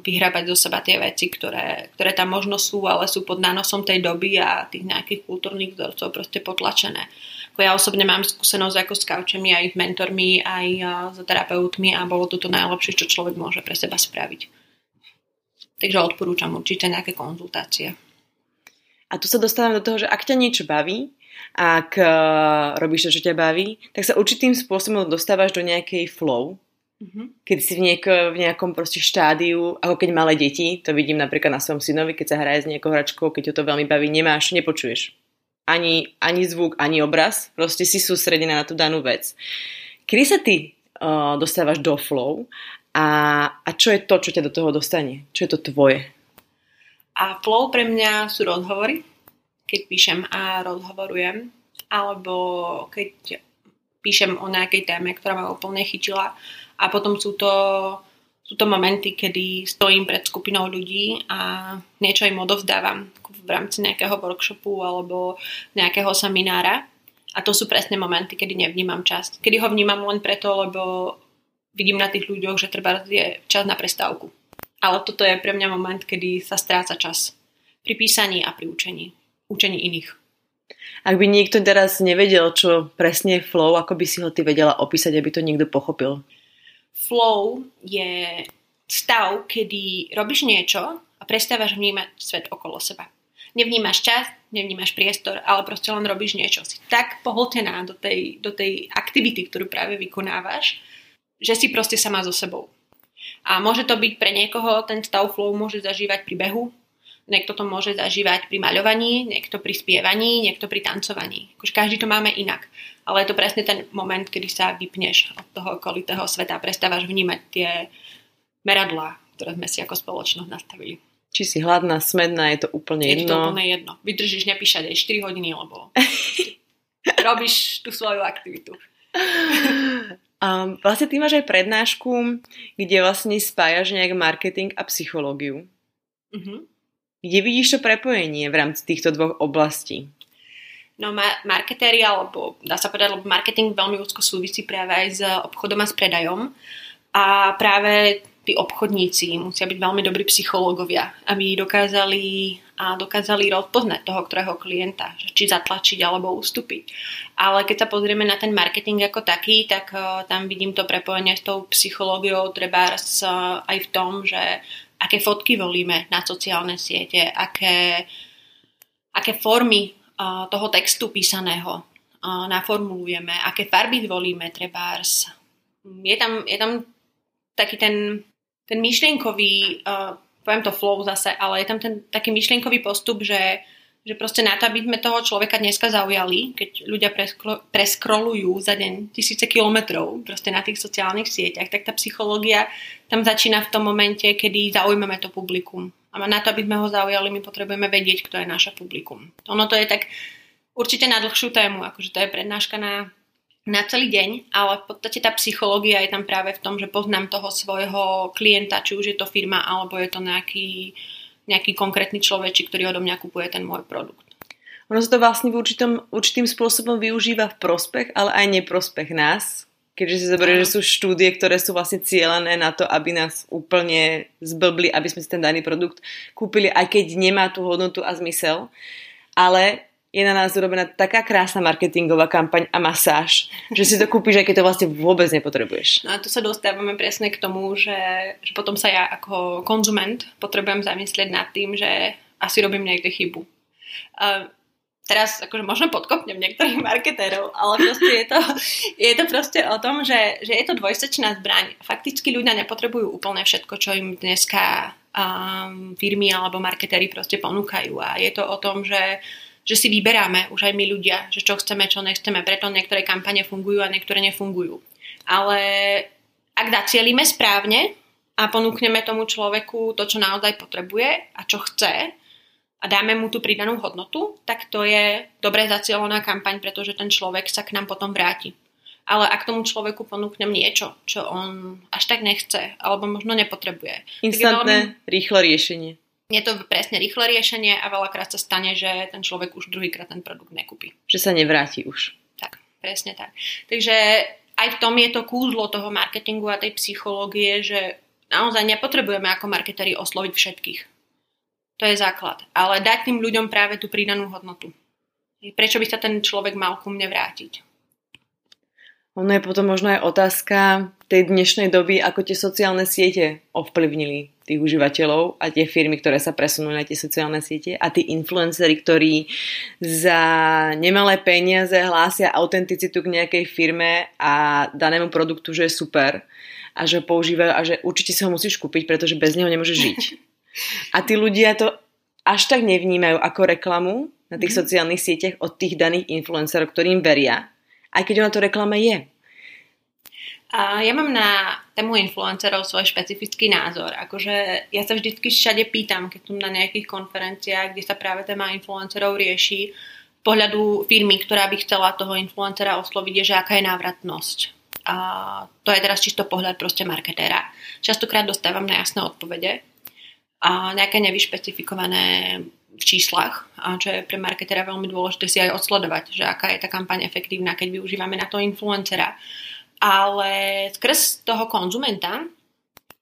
B: vyhrábať zo seba tie veci, ktoré, ktoré tam možno sú, ale sú pod nánosom tej doby a tých nejakých kultúrnych vzorcov proste potlačené. Ako ja osobne mám skúsenosť ako s kaučami, aj s mentormi, aj s terapeutmi a bolo to to najlepšie, čo človek môže pre seba spraviť. Takže odporúčam určite nejaké konzultácie.
A: A tu sa dostávam do toho, že ak ťa niečo baví, ak uh, robíš to, čo ťa baví, tak sa určitým spôsobom dostávaš do nejakej flow, mm-hmm. keď si v, niek- v nejakom proste štádiu, ako keď malé deti, to vidím napríklad na svojom synovi, keď sa hraje s nejakou hračkou, keď ho to veľmi baví, nemáš, nepočuješ. Ani, ani zvuk, ani obraz, proste si sústredená na tú danú vec. Kedy sa ty uh, dostávaš do flow a, a čo je to, čo ťa do toho dostane? Čo je to tvoje?
B: A flow pre mňa sú rozhovory, keď píšem a rozhovorujem, alebo keď píšem o nejakej téme, ktorá ma úplne chytila. A potom sú to, sú to momenty, kedy stojím pred skupinou ľudí a niečo im odovzdávam v rámci nejakého workshopu alebo nejakého seminára. A to sú presne momenty, kedy nevnímam čas. Kedy ho vnímam len preto, lebo vidím na tých ľuďoch, že treba je čas na prestávku. Ale toto je pre mňa moment, kedy sa stráca čas. Pri písaní a pri učení učení iných.
A: Ak by niekto teraz nevedel, čo presne je flow, ako by si ho ty vedela opísať, aby to niekto pochopil?
B: Flow je stav, kedy robíš niečo a prestávaš vnímať svet okolo seba. Nevnímaš čas, nevnímaš priestor, ale proste len robíš niečo. Si tak pohltená do tej, do tej aktivity, ktorú práve vykonávaš, že si proste sama so sebou. A môže to byť pre niekoho, ten stav flow môže zažívať pri behu, Niekto to môže zažívať pri maľovaní, niekto pri spievaní, niekto pri tancovaní. Akože každý to máme inak. Ale je to presne ten moment, kedy sa vypneš od toho okolitého sveta a prestávaš vnímať tie meradlá, ktoré sme si ako spoločnosť nastavili.
A: Či si hladná, smedná, je to úplne jedno.
B: Je to úplne jedno. Vydržíš nepíšať aj 4 hodiny, lebo (laughs) robíš tú svoju aktivitu.
A: Um, vlastne ty máš aj prednášku, kde vlastne spájaš nejak marketing a psychológiu. Uh-huh. Kde vidíš to prepojenie v rámci týchto dvoch oblastí?
B: No ma- marketéri, alebo dá sa povedať, lebo marketing veľmi úzko súvisí práve aj s obchodom a s predajom. A práve tí obchodníci musia byť veľmi dobrí psychológovia, aby dokázali a dokázali rozpoznať toho, ktorého klienta, či zatlačiť alebo ustúpiť. Ale keď sa pozrieme na ten marketing ako taký, tak uh, tam vidím to prepojenie s tou psychológiou treba uh, aj v tom, že aké fotky volíme na sociálne siete, aké, aké formy toho textu písaného naformulujeme, aké farby zvolíme trebárs. Je tam, je tam taký ten, ten myšlienkový, uh, poviem to flow zase, ale je tam ten taký myšlienkový postup, že že proste na to, aby sme toho človeka dneska zaujali, keď ľudia preskro, preskrolujú za deň tisíce kilometrov proste na tých sociálnych sieťach, tak tá psychológia tam začína v tom momente, kedy zaujímame to publikum. A na to, aby sme ho zaujali, my potrebujeme vedieť, kto je naša publikum. Ono to je tak určite na dlhšiu tému, akože to je prednáška na, na celý deň, ale v podstate tá psychológia je tam práve v tom, že poznám toho svojho klienta, či už je to firma, alebo je to nejaký nejaký konkrétny človek, ktorý odo mňa kupuje ten môj produkt.
A: Ono sa to vlastne v určitom, určitým spôsobom využíva v prospech, ale aj neprospech nás, keďže si zoberie, že sú štúdie, ktoré sú vlastne cieľené na to, aby nás úplne zblbli, aby sme si ten daný produkt kúpili, aj keď nemá tú hodnotu a zmysel. Ale je na nás urobená taká krásna marketingová kampaň a masáž, že si to kúpiš, aj keď to vlastne vôbec nepotrebuješ.
B: No a tu sa dostávame presne k tomu, že, že potom sa ja ako konzument potrebujem zamyslieť nad tým, že asi robím niekde chybu. Uh, teraz akože možno podkopnem niektorých marketérov, ale proste je to, je to proste o tom, že, že je to dvojsečná zbraň. Fakticky ľudia nepotrebujú úplne všetko, čo im dneska um, firmy alebo marketéri proste ponúkajú. A je to o tom, že že si vyberáme už aj my ľudia, že čo chceme, čo nechceme, preto niektoré kampane fungujú a niektoré nefungujú. Ale ak zacielíme správne a ponúkneme tomu človeku to, čo naozaj potrebuje a čo chce a dáme mu tú pridanú hodnotu, tak to je dobre zacielená kampaň, pretože ten človek sa k nám potom vráti. Ale ak tomu človeku ponúknem niečo, čo on až tak nechce, alebo možno nepotrebuje.
A: Instantné, veľmi... rýchle riešenie.
B: Je to presne rýchle riešenie a veľakrát sa stane, že ten človek už druhýkrát ten produkt nekúpi.
A: Že sa nevráti už.
B: Tak, presne tak. Takže aj v tom je to kúzlo toho marketingu a tej psychológie, že naozaj nepotrebujeme ako marketeri osloviť všetkých. To je základ. Ale dať tým ľuďom práve tú pridanú hodnotu. Prečo by sa ten človek mal ku mne vrátiť?
A: Ono je potom možno aj otázka tej dnešnej doby, ako tie sociálne siete ovplyvnili tých užívateľov a tie firmy, ktoré sa presunú na tie sociálne siete a tí influenceri, ktorí za nemalé peniaze hlásia autenticitu k nejakej firme a danému produktu, že je super a že používajú a že určite si ho musíš kúpiť, pretože bez neho nemôže žiť. (laughs) A tí ľudia to až tak nevnímajú ako reklamu na tých mm. sociálnych sieťach od tých daných influencerov, ktorým veria aj keď ona to reklama je.
B: A ja mám na tému influencerov svoj špecifický názor. Akože ja sa vždycky všade pýtam, keď som na nejakých konferenciách, kde sa práve téma influencerov rieši, pohľadu firmy, ktorá by chcela toho influencera osloviť, je, že aká je návratnosť. A to je teraz čisto pohľad proste marketéra. Častokrát dostávam na jasné odpovede nejaké nevyšpecifikované v číslach, a čo je pre marketera veľmi dôležité si aj odsledovať, že aká je tá kampaň efektívna, keď využívame na to influencera. Ale skrz toho konzumenta,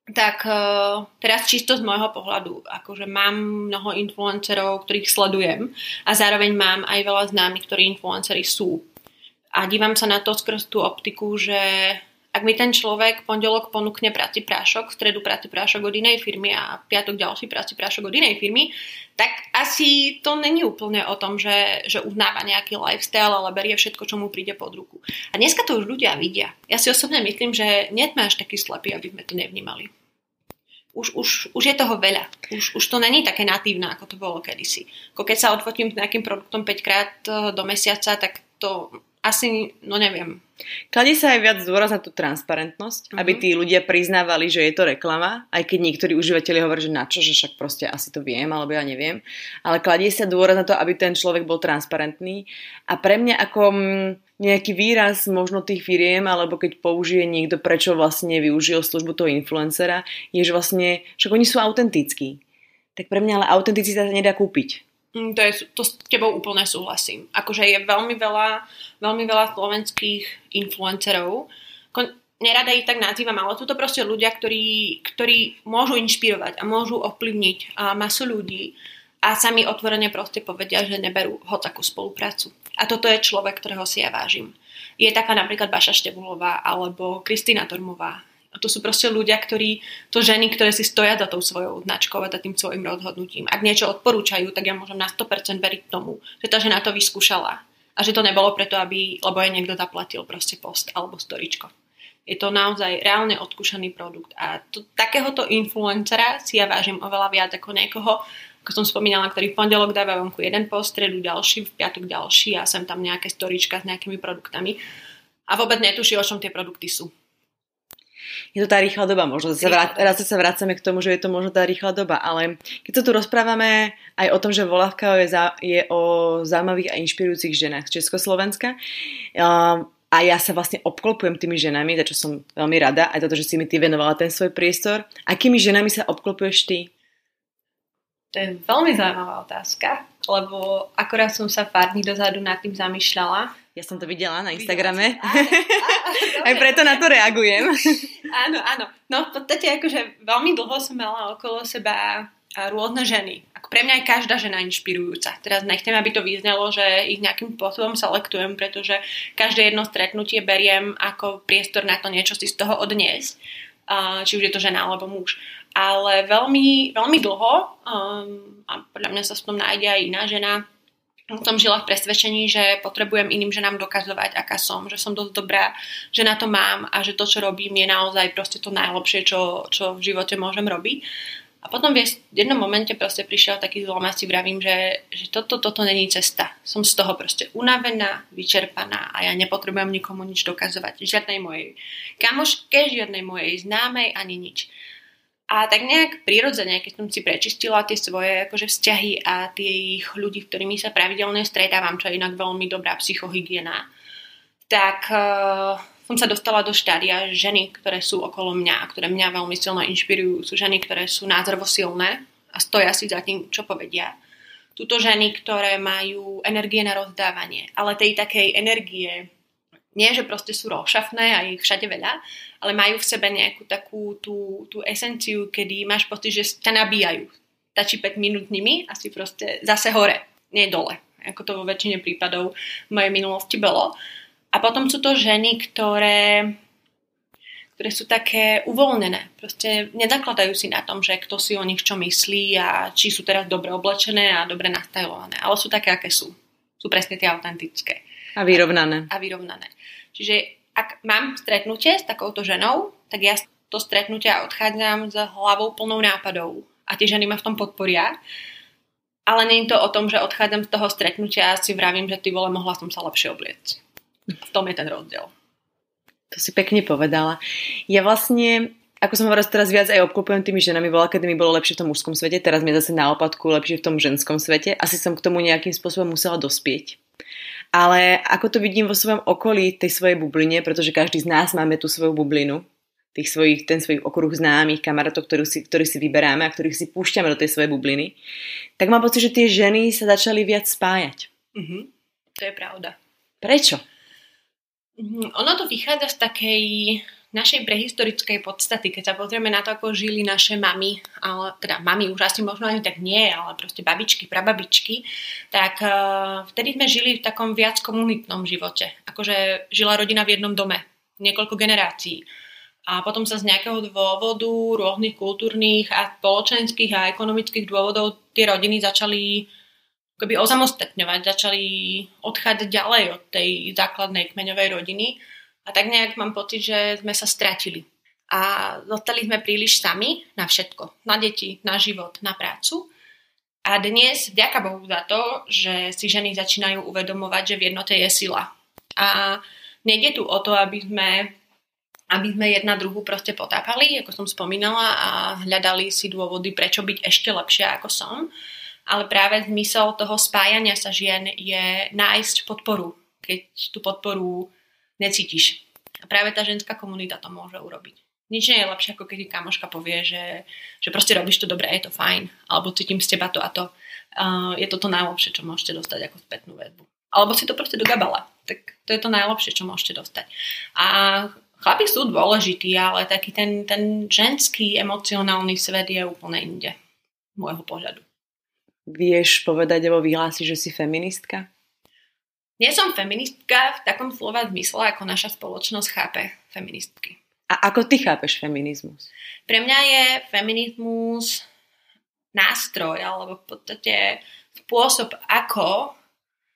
B: tak uh, teraz čisto z môjho pohľadu, akože mám mnoho influencerov, ktorých sledujem a zároveň mám aj veľa známych, ktorí influenceri sú. A dívam sa na to skrz tú optiku, že ak mi ten človek pondelok ponúkne práci prášok, v stredu práci prášok od inej firmy a piatok ďalší práci prášok od inej firmy, tak asi to není úplne o tom, že, že uznáva nejaký lifestyle, ale berie všetko, čo mu príde pod ruku. A dneska to už ľudia vidia. Ja si osobne myslím, že nie sme až taký slepý, aby sme to nevnímali. Už, už, už je toho veľa. Už, už to není také natívne, ako to bolo kedysi. Ako keď sa odfotím s nejakým produktom 5 krát do mesiaca, tak to asi, no neviem.
A: Kladie sa aj viac dôraz na tú transparentnosť, uh-huh. aby tí ľudia priznávali, že je to reklama, aj keď niektorí užívateľi hovoria, že na čo, že však proste asi to viem, alebo ja neviem. Ale kladie sa dôraz na to, aby ten človek bol transparentný. A pre mňa ako mm, nejaký výraz možno tých firiem, alebo keď použije niekto, prečo vlastne využil službu toho influencera, je, že vlastne, však oni sú autentickí. Tak pre mňa ale autenticita sa nedá kúpiť.
B: Mm, to, je, to s tebou úplne súhlasím. Akože je veľmi veľa, veľmi veľa slovenských influencerov. Nerada ich tak nazývam, ale sú to proste ľudia, ktorí, ktorí môžu inšpirovať a môžu ovplyvniť masu ľudí a sami otvorene proste povedia, že neberú ho takú spoluprácu. A toto je človek, ktorého si ja vážim. Je taká napríklad Baša Števulová alebo Kristýna Tormová a to sú proste ľudia, ktorí, to ženy, ktoré si stoja za tou svojou značkou a za tým svojim rozhodnutím. Ak niečo odporúčajú, tak ja môžem na 100% veriť tomu, že tá žena to vyskúšala. A že to nebolo preto, aby, lebo jej niekto zaplatil proste post alebo storičko. Je to naozaj reálne odskúšaný produkt. A to, takéhoto influencera si ja vážim oveľa viac ako niekoho, ako som spomínala, ktorý v pondelok dáva vonku jeden post, stredu ďalší, v piatok ďalší a sem tam nejaké storička s nejakými produktami. A vôbec netuší, o čom tie produkty sú
A: je to tá rýchla doba. Možno sa vrát, raz sa vracame k tomu, že je to možno tá rýchla doba, ale keď sa tu rozprávame aj o tom, že Volavka je, za, je o zaujímavých a inšpirujúcich ženách z Československa, a ja sa vlastne obklopujem tými ženami, za čo som veľmi rada, aj toto, že si mi ty venovala ten svoj priestor. Akými ženami sa obklopuješ ty?
B: To je veľmi zaujímavá otázka, lebo akorát som sa pár dní dozadu nad tým zamýšľala
A: ja som to videla na Instagrame. Áno, (laughs) Aj preto na to reagujem. (laughs)
B: Áno, áno. No v podstate akože veľmi dlho som mala okolo seba rôzne ženy. Ako pre mňa je každá žena inšpirujúca. Teraz nechcem, aby to vyznelo, že ich nejakým spôsobom selektujem, pretože každé jedno stretnutie beriem ako priestor na to niečo si z toho odniesť. Či už je to žena alebo muž. Ale veľmi, veľmi dlho, um, a podľa mňa sa v tom nájde aj iná žena, som žila v presvedčení, že potrebujem iným ženám dokazovať, aká som, že som dosť dobrá, že na to mám a že to, čo robím, je naozaj proste to najlepšie, čo, čo v živote môžem robiť. A potom v jednom momente proste prišiel taký zlom a si vravím, že, že toto, toto není cesta. Som z toho proste unavená, vyčerpaná a ja nepotrebujem nikomu nič dokazovať. Žiadnej mojej kamoške, žiadnej mojej známej, ani nič. A tak nejak prirodzene, keď som si prečistila tie svoje akože vzťahy a tých ľudí, ktorými sa pravidelne stretávam, čo je inak veľmi dobrá psychohygiena, tak uh, som sa dostala do štádia ženy, ktoré sú okolo mňa a ktoré mňa veľmi silno inšpirujú. Sú ženy, ktoré sú názorovo silné a stoja si za tým, čo povedia. Tuto ženy, ktoré majú energie na rozdávanie, ale tej takej energie, nie že proste sú rošafné a ich všade veľa, ale majú v sebe nejakú takú tú, tú esenciu, kedy máš pocit, že ťa nabíjajú. Tačí 5 minút nimi a si proste zase hore, nie dole. Ako to vo väčšine prípadov v mojej minulosti bolo. A potom sú to ženy, ktoré, ktoré sú také uvoľnené. Proste nezakladajú si na tom, že kto si o nich čo myslí a či sú teraz dobre oblečené a dobre nastajlované. Ale sú také, aké sú. Sú presne tie autentické.
A: A vyrovnané.
B: A vyrovnané. Čiže ak mám stretnutie s takouto ženou, tak ja to stretnutia odchádzam s hlavou plnou nápadov. A tie ženy ma v tom podporia. Ale nie je to o tom, že odchádzam z toho stretnutia a si vravím, že ty vole, mohla som sa lepšie obliecť. V tom je ten rozdiel.
A: To si pekne povedala. Ja vlastne, ako som hovorila, teraz viac aj obklopujem tými ženami, bola, kedy mi bolo lepšie v tom mužskom svete, teraz mi je zase naopadku lepšie v tom ženskom svete. Asi som k tomu nejakým spôsobom musela dospieť. Ale ako to vidím vo svojom okolí, tej svojej bubline, pretože každý z nás máme tú svoju bublinu, tých svojich, ten svojich okruh známych, kamarátov, ktorých si, ktorých si vyberáme a ktorých si púšťame do tej svojej bubliny, tak mám pocit, že tie ženy sa začali viac spájať.
B: Mm-hmm. To je pravda.
A: Prečo?
B: Mhm, ono to vychádza z takej našej prehistorickej podstaty, keď sa pozrieme na to, ako žili naše mamy, ale teda mamy už asi možno ani tak nie, ale proste babičky, prababičky, tak uh, vtedy sme žili v takom viac komunitnom živote. Akože žila rodina v jednom dome, niekoľko generácií. A potom sa z nejakého dôvodu, rôznych kultúrnych a spoločenských a ekonomických dôvodov tie rodiny začali akoby osamostatňovať, začali odchádzať ďalej od tej základnej kmeňovej rodiny a tak nejak mám pocit, že sme sa stratili. A zostali sme príliš sami na všetko. Na deti, na život, na prácu. A dnes, vďaka Bohu za to, že si ženy začínajú uvedomovať, že v jednote je sila. A nejde tu o to, aby sme, aby sme jedna druhú proste potápali, ako som spomínala, a hľadali si dôvody, prečo byť ešte lepšia ako som, ale práve zmysel toho spájania sa žien je nájsť podporu, keď tú podporu necítiš. A práve tá ženská komunita to môže urobiť. Nič nie je lepšie, ako keď kamoška povie, že, že proste robíš to dobre, je to fajn, alebo cítim z teba to a to. Uh, je to to najlepšie, čo môžete dostať ako spätnú väzbu. Alebo si to proste dogabala. Tak to je to najlepšie, čo môžete dostať. A chlapi sú dôležití, ale taký ten, ten ženský emocionálny svet je úplne inde. Môjho pohľadu.
A: Vieš povedať alebo vyhlásiť, že si feministka?
B: Nie som feministka v takom slova zmysle, ako naša spoločnosť chápe feministky.
A: A ako ty chápeš feminizmus?
B: Pre mňa je feminizmus nástroj, alebo v podstate spôsob, ako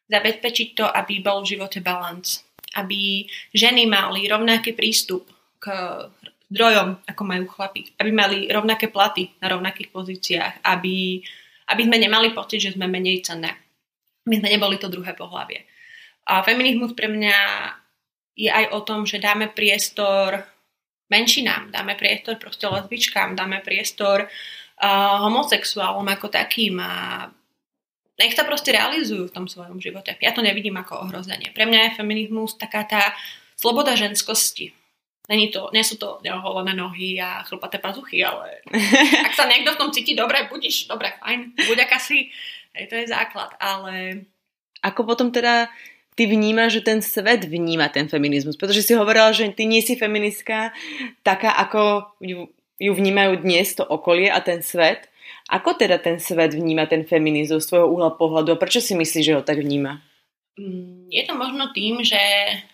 B: zabezpečiť to, aby bol v živote balans. Aby ženy mali rovnaký prístup k zdrojom, ako majú chlapi. Aby mali rovnaké platy na rovnakých pozíciách. Aby aby sme nemali pocit, že sme menej cenné. My sme neboli to druhé pohlavie. A feminizmus pre mňa je aj o tom, že dáme priestor menšinám, dáme priestor proste lesbičkám, dáme priestor uh, homosexuálom ako takým a nech sa proste realizujú v tom svojom živote. Ja to nevidím ako ohrozenie. Pre mňa je feminizmus taká tá sloboda ženskosti. Není to, nie sú to neoholené nohy a chlpaté pazuchy, ale (laughs) ak sa niekto v tom cíti dobre, budíš, dobre, fajn, buď aká si, hej, to je základ, ale...
A: Ako potom teda ty vnímaš, že ten svet vníma ten feminizmus? Pretože si hovorila, že ty nie si feministka taká, ako ju, vnímajú dnes to okolie a ten svet. Ako teda ten svet vníma ten feminizmus z tvojho uhla pohľadu a prečo si myslíš, že ho tak vníma?
B: Mm, je to možno tým, že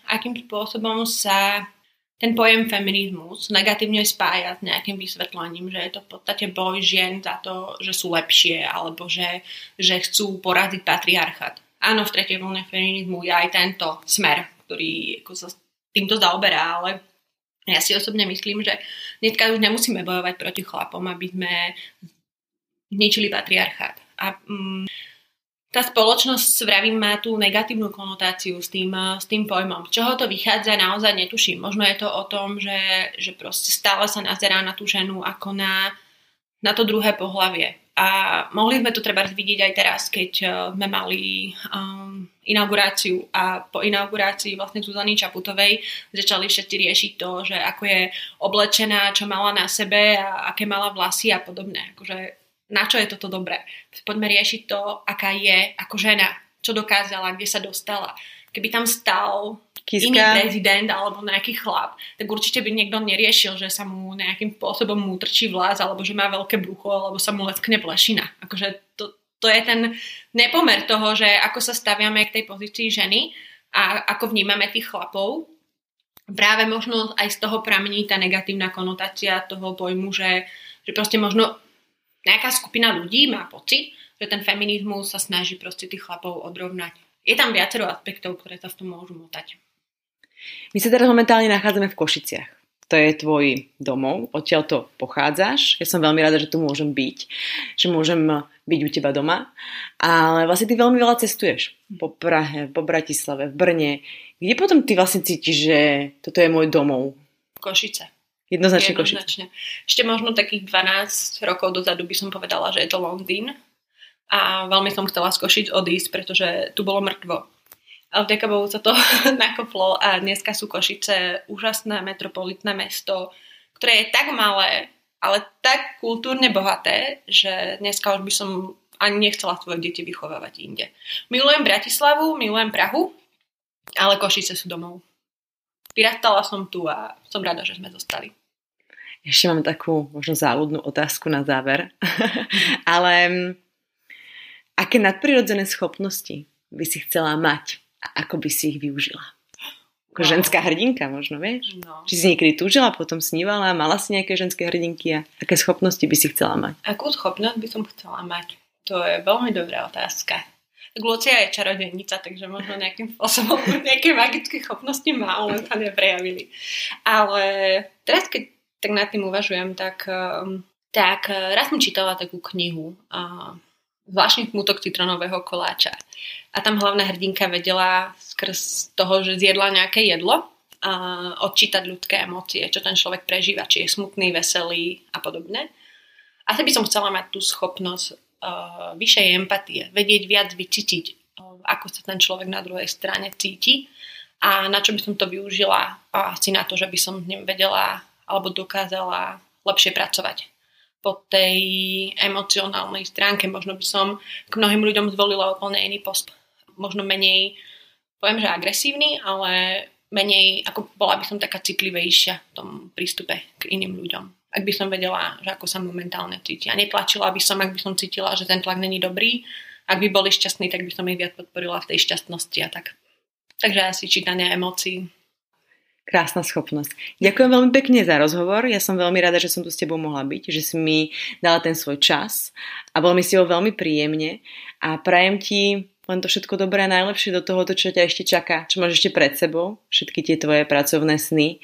B: akým spôsobom sa ten pojem feminizmus negatívne spája s nejakým vysvetlením, že je to v podstate boj žien za to, že sú lepšie alebo že, že chcú poraziť patriarchat. Áno, v tretej vlne feminizmu je aj tento smer, ktorý ako sa týmto zaoberá, ale ja si osobne myslím, že dneska už nemusíme bojovať proti chlapom, aby sme zničili patriarchát. A mm, tá spoločnosť, vravím, má tú negatívnu konotáciu s tým, s tým pojmom. Čoho to vychádza, naozaj netuším. Možno je to o tom, že, že proste stále sa nazerá na tú ženu ako na, na to druhé pohlavie. A mohli sme to treba vidieť aj teraz, keď uh, sme mali um, inauguráciu a po inaugurácii vlastne Zuzany Čaputovej začali všetci riešiť to, že ako je oblečená, čo mala na sebe a aké mala vlasy a podobné. Akože na čo je toto dobré. Poďme riešiť to, aká je ako žena, čo dokázala, kde sa dostala. Keby tam stal Kiska. iný prezident alebo nejaký chlap, tak určite by niekto neriešil, že sa mu nejakým spôsobom mu trčí vlas, alebo že má veľké brucho, alebo sa mu leckne plešina. Akože to, to je ten nepomer toho, že ako sa staviame k tej pozícii ženy a ako vnímame tých chlapov. Práve možno aj z toho pramení tá negatívna konotácia toho pojmu, že, že proste možno nejaká skupina ľudí má pocit, že ten feminizmus sa snaží proste tých chlapov odrovnať. Je tam viacero aspektov, ktoré sa v tom môžu motať.
A: My sa teraz momentálne nachádzame v Košiciach. To je tvoj domov, odtiaľ to pochádzaš. Ja som veľmi rada, že tu môžem byť, že môžem byť u teba doma. Ale vlastne ty veľmi veľa cestuješ. Po Prahe, po Bratislave, v Brne. Kde potom ty vlastne cítiš, že toto je môj domov?
B: Košice.
A: Jednoznačne, Jednoznačne.
B: Košice. Ešte možno takých 12 rokov dozadu by som povedala, že je to Londýn. A veľmi som chcela z Košic odísť, pretože tu bolo mŕtvo. Ale vďaka Bohu sa to (laughs) nakoplo a dneska sú Košice úžasné metropolitné mesto, ktoré je tak malé, ale tak kultúrne bohaté, že dneska už by som ani nechcela svoje deti vychovávať inde. Milujem Bratislavu, milujem Prahu, ale Košice sú domov vyrastala som tu a som rada, že sme zostali.
A: Ešte mám takú možno záľudnú otázku na záver. (laughs) Ale mm, aké nadprirodzené schopnosti by si chcela mať a ako by si ich využila? Ako wow. ženská hrdinka možno, vieš? No. Či si niekedy túžila, potom snívala, mala si nejaké ženské hrdinky a aké schopnosti by si chcela mať?
B: Akú schopnosť by som chcela mať? To je veľmi dobrá otázka. Lucia je čarodejnica, takže možno nejakým spôsobom (laughs) nejaké magické schopnosti má, len sa neprejavili. Ale teraz, keď tak nad tým uvažujem, tak, um, tak uh, raz som čítala takú knihu Zvláštny smutok citronového koláča. A tam hlavná hrdinka vedela skrz toho, že zjedla nejaké jedlo, a odčítať ľudské emócie, čo ten človek prežíva, či je smutný, veselý a podobne. Asi by som chcela mať tú schopnosť uh, vyššej empatie, vedieť viac vycítiť, uh, ako sa ten človek na druhej strane cíti a na čo by som to využila asi na to, že by som s ním vedela alebo dokázala lepšie pracovať. Po tej emocionálnej stránke možno by som k mnohým ľuďom zvolila úplne iný post. Možno menej, poviem, že agresívny, ale menej, ako bola by som taká citlivejšia v tom prístupe k iným ľuďom ak by som vedela, že ako sa momentálne cítia. Netlačila by som, ak by som cítila, že ten tlak není dobrý. Ak by boli šťastní, tak by som ich viac podporila v tej šťastnosti a tak. Takže asi čítanie emócií.
A: Krásna schopnosť. Ďakujem veľmi pekne za rozhovor. Ja som veľmi rada, že som tu s tebou mohla byť, že si mi dala ten svoj čas a bolo mi s tebou veľmi príjemne a prajem ti len to všetko dobré a najlepšie do toho, čo ťa ešte čaká, čo máš ešte pred sebou, všetky tie tvoje pracovné sny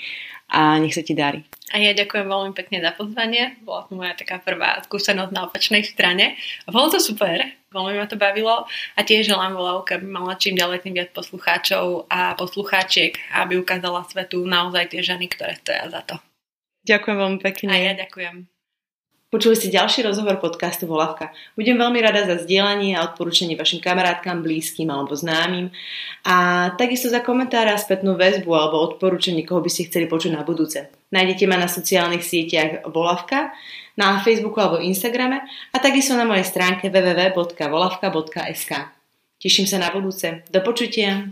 A: a nech sa ti darí.
B: A ja ďakujem veľmi pekne za pozvanie. Bola to moja taká prvá skúsenosť na opačnej strane. Bolo to super, veľmi ma to bavilo a tiež želám volavke, aby mala čím ďalej tým viac poslucháčov a poslucháčiek, aby ukázala svetu naozaj tie ženy, ktoré stoja za to.
A: Ďakujem veľmi pekne.
B: A ja ďakujem.
A: Počuli ste ďalší rozhovor podcastu Volavka. Budem veľmi rada za zdieľanie a odporúčanie vašim kamarátkam, blízkym alebo známym a takisto za komentáre a spätnú väzbu alebo odporúčanie, koho by ste chceli počuť na budúce. Nájdete ma na sociálnych sieťach Volavka, na Facebooku alebo Instagrame a takisto na mojej stránke www.volavka.sk. Teším sa na budúce. Do počutia.